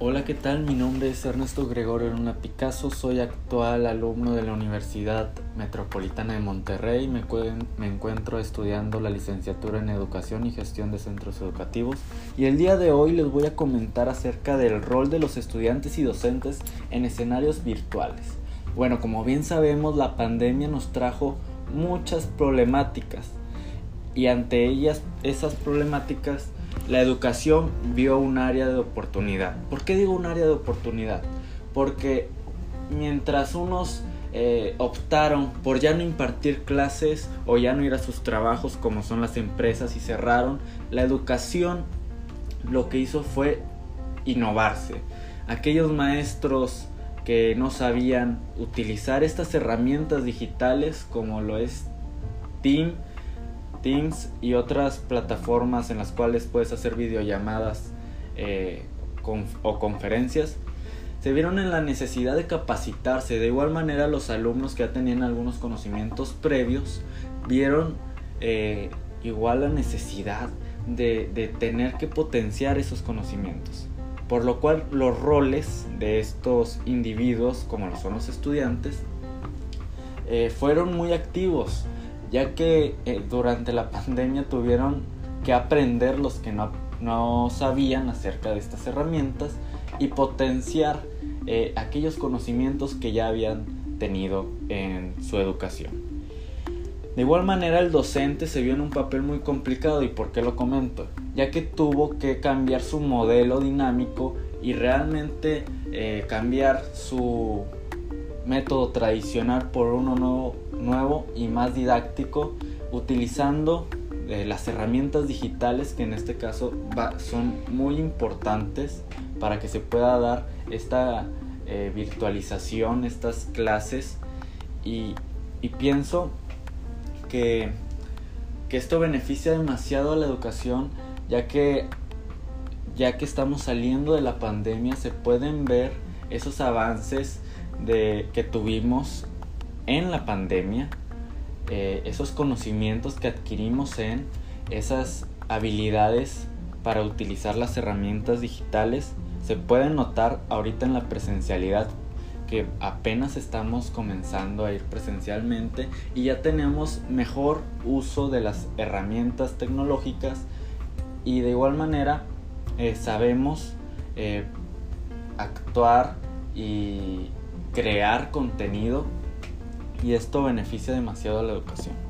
Hola, ¿qué tal? Mi nombre es Ernesto Gregorio Luna Picasso, soy actual alumno de la Universidad Metropolitana de Monterrey, me, me, encuentro estudiando la licenciatura en Educación y Gestión de Centros Educativos y el día de hoy les voy a comentar acerca del rol de los estudiantes y docentes en escenarios virtuales. Bueno, como bien sabemos, la pandemia nos trajo muchas problemáticas y ante ellas, esas problemáticas, la educación vio un área de oportunidad. ¿Por qué digo un área de oportunidad? Porque mientras unos eh, optaron por ya no impartir clases o ya no ir a sus trabajos como son las empresas y cerraron, la educación lo que hizo fue innovarse. Aquellos maestros que no sabían utilizar estas herramientas digitales como lo es Team, Teams y otras plataformas en las cuales puedes hacer videollamadas eh, o conferencias, se vieron en la necesidad de capacitarse. De igual manera los alumnos que ya tenían algunos conocimientos previos vieron eh, igual la necesidad de, de tener que potenciar esos conocimientos. Por lo cual los roles de estos individuos, como lo son los estudiantes, eh, fueron muy activos ya que eh, durante la pandemia tuvieron que aprender los que no, no, sabían acerca de estas herramientas y potenciar eh, aquellos conocimientos que ya habían tenido en su educación. De igual manera el docente se vio en un papel muy complicado y por qué lo comento, ya que tuvo que cambiar su modelo dinámico y realmente eh, cambiar su método tradicional por uno nuevo nuevo y más didáctico utilizando eh, las herramientas digitales que en este caso son muy importantes para que se pueda dar esta eh, virtualización, estas clases. Y, pienso que, que esto beneficia demasiado a la educación ya que ya que estamos saliendo de la pandemia se pueden ver esos avances de, que tuvimos en la pandemia, eh, esos conocimientos que adquirimos en esas habilidades para utilizar las herramientas digitales se pueden notar ahorita en la presencialidad que apenas estamos comenzando a ir presencialmente y ya tenemos mejor uso de las herramientas tecnológicas y de igual manera eh, sabemos eh, actuar y crear contenido y esto beneficia demasiado a la educación.